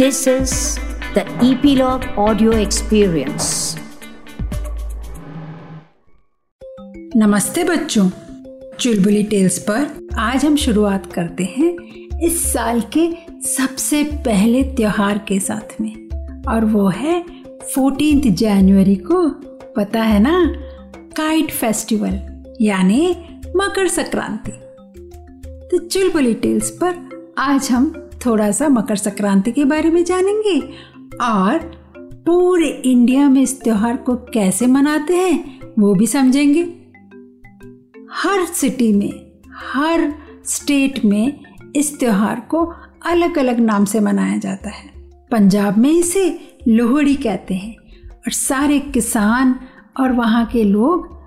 This is the Epilogue Audio Experience. नमस्ते बच्चों। चुलबुली tales पर आज हम शुरुआत करते हैं इस साल के सबसे पहले त्योहार के साथ में। और वो है फोर्टीन जनवरी को, पता है ना? काइट फेस्टिवल यानी मकर संक्रांति। तो चुलबुली टेल्स पर आज हम थोड़ा सा मकर संक्रांति के बारे में जानेंगे। और पूरे इंडिया में इस त्योहार को कैसे मनाते हैं, वो भी समझेंगे। हर सिटी में, हर स्टेट में इस त्योहार को अलग अलग नाम से मनाया जाता है। पंजाब में इसे लोहड़ी कहते हैं और सारे किसान और वहाँ के लोग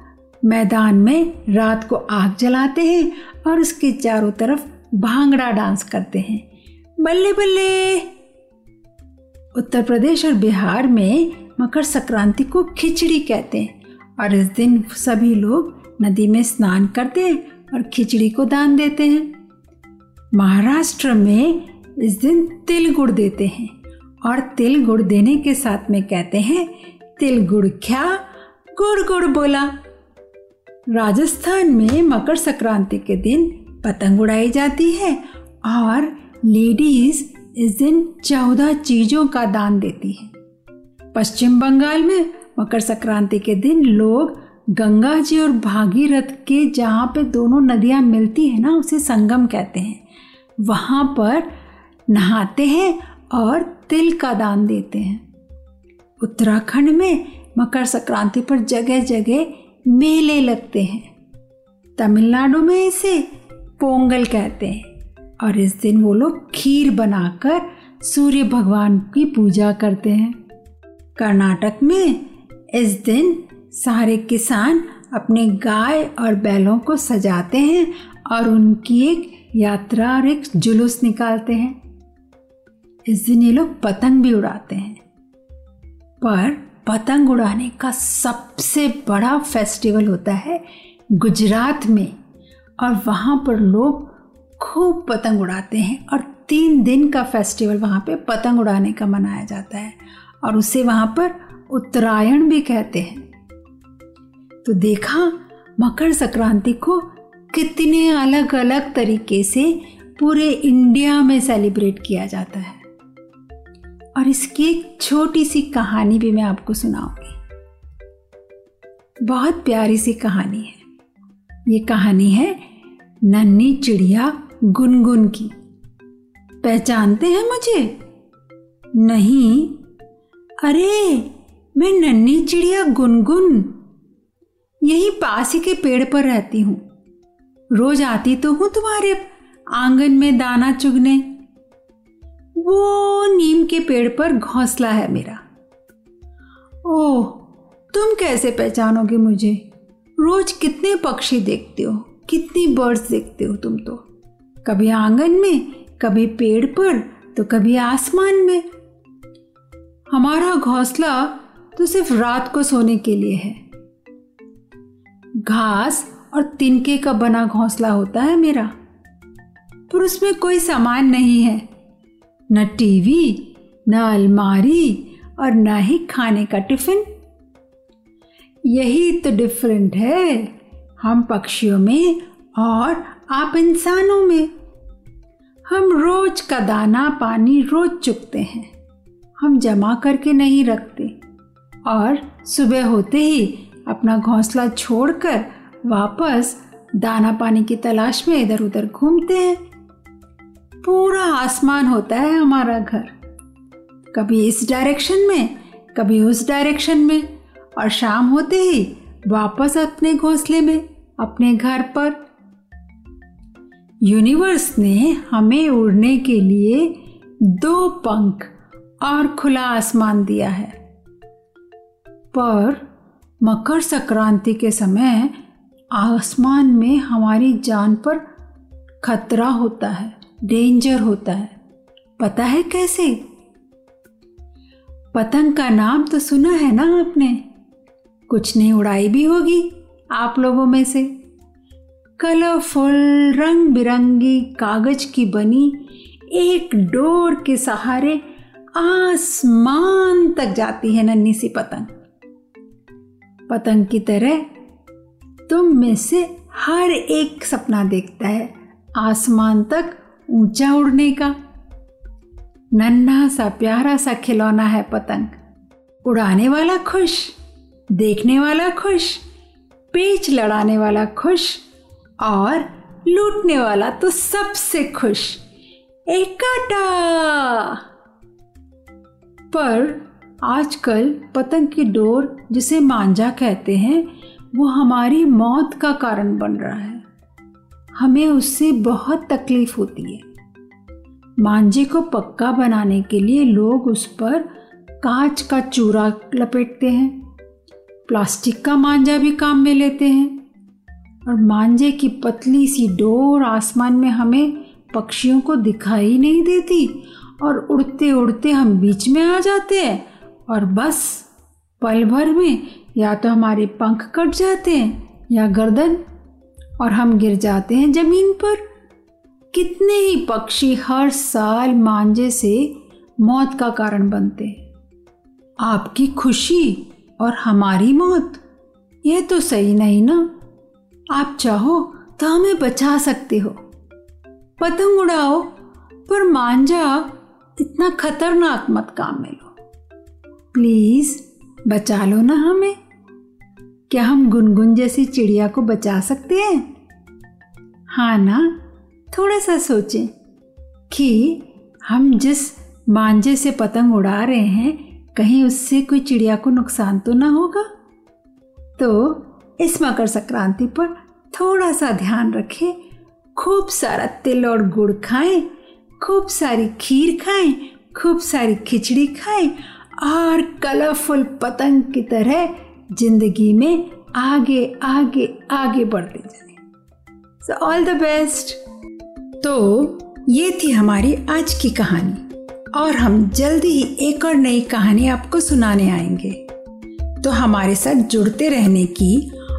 मैदान में रात को आग जलाते हैं और उसके चारों तरफ़ भांगड़ा डांस करते हैं। बल्ले बल्ले। उत्तर प्रदेश और बिहार में मकर संक्रांति को खिचड़ी कहते हैं और इस दिन सभी लोग नदी में स्नान करते हैं और खिचड़ी को दान देते हैं। महाराष्ट्र में इस दिन तिल गुड़ देते हैं और तिल गुड़ देने के साथ में कहते हैं, तिल गुड़ क्या? गुड़ गुड़ बोला। राजस्थान में मकर संक्रांति के दिन पतंग उड़ाई जाती है और लेडीज़ इस दिन चौदह चीज़ों का दान देती हैं। पश्चिम बंगाल में मकर संक्रांति के दिन लोग गंगा जी और भागीरथ के जहाँ पे दोनों नदियाँ मिलती हैं ना, उसे संगम कहते हैं। वहाँ पर नहाते हैं और तिल का दान देते हैं। उत्तराखंड में मकर संक्रांति पर जगह जगह मेले लगते हैं। तमिलनाडु में इसे पोंगल कहते हैं। और इस दिन वो लोग खीर बनाकर सूर्य भगवान की पूजा करते हैं। कर्नाटक में इस दिन सारे किसान अपने गाय और बैलों को सजाते हैं और उनकी एक यात्रा और एक जुलूस निकालते हैं। इस दिन ये लोग पतंग भी उड़ाते हैं। पर पतंग उड़ाने का सबसे बड़ा फेस्टिवल होता है गुजरात में और वहाँ पर लोग खूब पतंग उड़ाते हैं और तीन दिन का फेस्टिवल वहाँ पे पतंग उड़ाने का मनाया जाता है और उसे वहाँ पर उत्तरायण भी कहते हैं। तो देखा, मकर संक्रांति को कितने अलग अलग तरीके से पूरे इंडिया में सेलिब्रेट किया जाता है। और इसकी एक छोटी सी कहानी भी मैं आपको सुनाऊँगी। बहुत प्यारी सी कहानी है। ये कहानी है, नन्ही चिड़िया गुनगुन की। पहचानते हैं मुझे? नहीं। अरे, मैं नन्ही चिड़िया गुनगुन। यही पास ही के पेड़ पर रहती हूँ। रोज आती तो हूँ तुम्हारे आँगन में दाना चुगने। वो नीम के पेड़ पर घोंसला है मेरा। ओह, तुम कैसे पहचानोगे मुझे? रोज कितने पक्षी देखते हो, कितनी बर्ड्स देखते हो तुम तो? कभी आँगन में, कभी पेड़ पर तो कभी आसमान में। हमारा घोंसला तो सिर्फ़ रात को सोने के लिए है। घास और तिनके का बना घोंसला होता है मेरा, पर उसमें कोई सामान नहीं है। न टीवी, न अलमारी और न ही खाने का टिफ़िन। यही तो डिफरेंट है। हम पक्षियों में और आप इंसानों में, हम रोज का दाना पानी रोज चुकते हैं। हम जमा करके नहीं रखते और सुबह होते ही अपना घोंसला छोड़कर वापस दाना पानी की तलाश में इधर उधर घूमते हैं। पूरा आसमान होता है हमारा घर। कभी इस डायरेक्शन में, कभी उस डायरेक्शन में और शाम होते ही वापस अपने घोंसले में, अपने घर पर यूनिवर्स ने हमें उड़ने के लिए दो पंख और खुला आसमान दिया है। पर मकर संक्रांति के समय आसमान में हमारी जान पर खतरा होता है डेंजर होता है। पता है कैसे? पतंग का नाम तो सुना है ना आपने? कुछ ने उड़ाई भी होगी आप लोगों में से। कलरफुल रंग बिरंगी कागज़ की बनी एक डोर के सहारे आसमान तक जाती है नन्ही सी पतंग। पतंग की तरह तुम में से हर एक सपना देखता है आसमान तक ऊँचा उड़ने का। नन्हा सा, प्यारा सा खिलौना है पतंग। उड़ाने वाला खुश, देखने वाला खुश, पेच लड़ाने वाला खुश और लूटने वाला तो सबसे खुश। एक पर आजकल पतंग की डोर, जिसे मांझा कहते हैं, वो हमारी मौत का कारण बन रहा है। हमें उससे बहुत तकलीफ़ होती है। मांझे को पक्का बनाने के लिए लोग उस पर कांच का चूरा लपेटते हैं। प्लास्टिक का मांझा भी काम में लेते हैं। और मांझे की पतली सी डोर आसमान में हमें पक्षियों को दिखाई नहीं देती और उड़ते उड़ते हम बीच में आ जाते हैं और बस पल भर में या तो हमारे पंख कट जाते हैं या गर्दन और हम गिर जाते हैं ज़मीन पर। कितने ही पक्षी हर साल मांझे से मौत का कारण बनते हैं। आपकी खुशी और हमारी मौत यह तो सही नहीं ना? आप चाहो तो हमें बचा सकते हो। पतंग उड़ाओ, पर मांझा इतना खतरनाक मत काम में लो। प्लीज़, बचा लो ना हमें। क्या हम गुनगुन जैसी चिड़िया को बचा सकते हैं? हाँ ना, थोड़ा सा सोचें कि हम जिस मांझे से पतंग उड़ा रहे हैं, कहीं उससे कोई चिड़िया को नुकसान तो ना होगा? तो इस मकर संक्रांति पर थोड़ा सा ध्यान रखें, खूब सारा तिल और गुड़ खाएँ, खूब सारी खीर खाएँ, खूब सारी खिचड़ी खाएँ और कलरफुल पतंग की तरह ज़िंदगी में आगे आगे आगे बढ़ते जाए। सो ऑल द बेस्ट तो ये थी हमारी आज की कहानी और हम जल्दी ही एक और नई कहानी आपको सुनाने आएँगे। तो हमारे साथ जुड़ते रहने की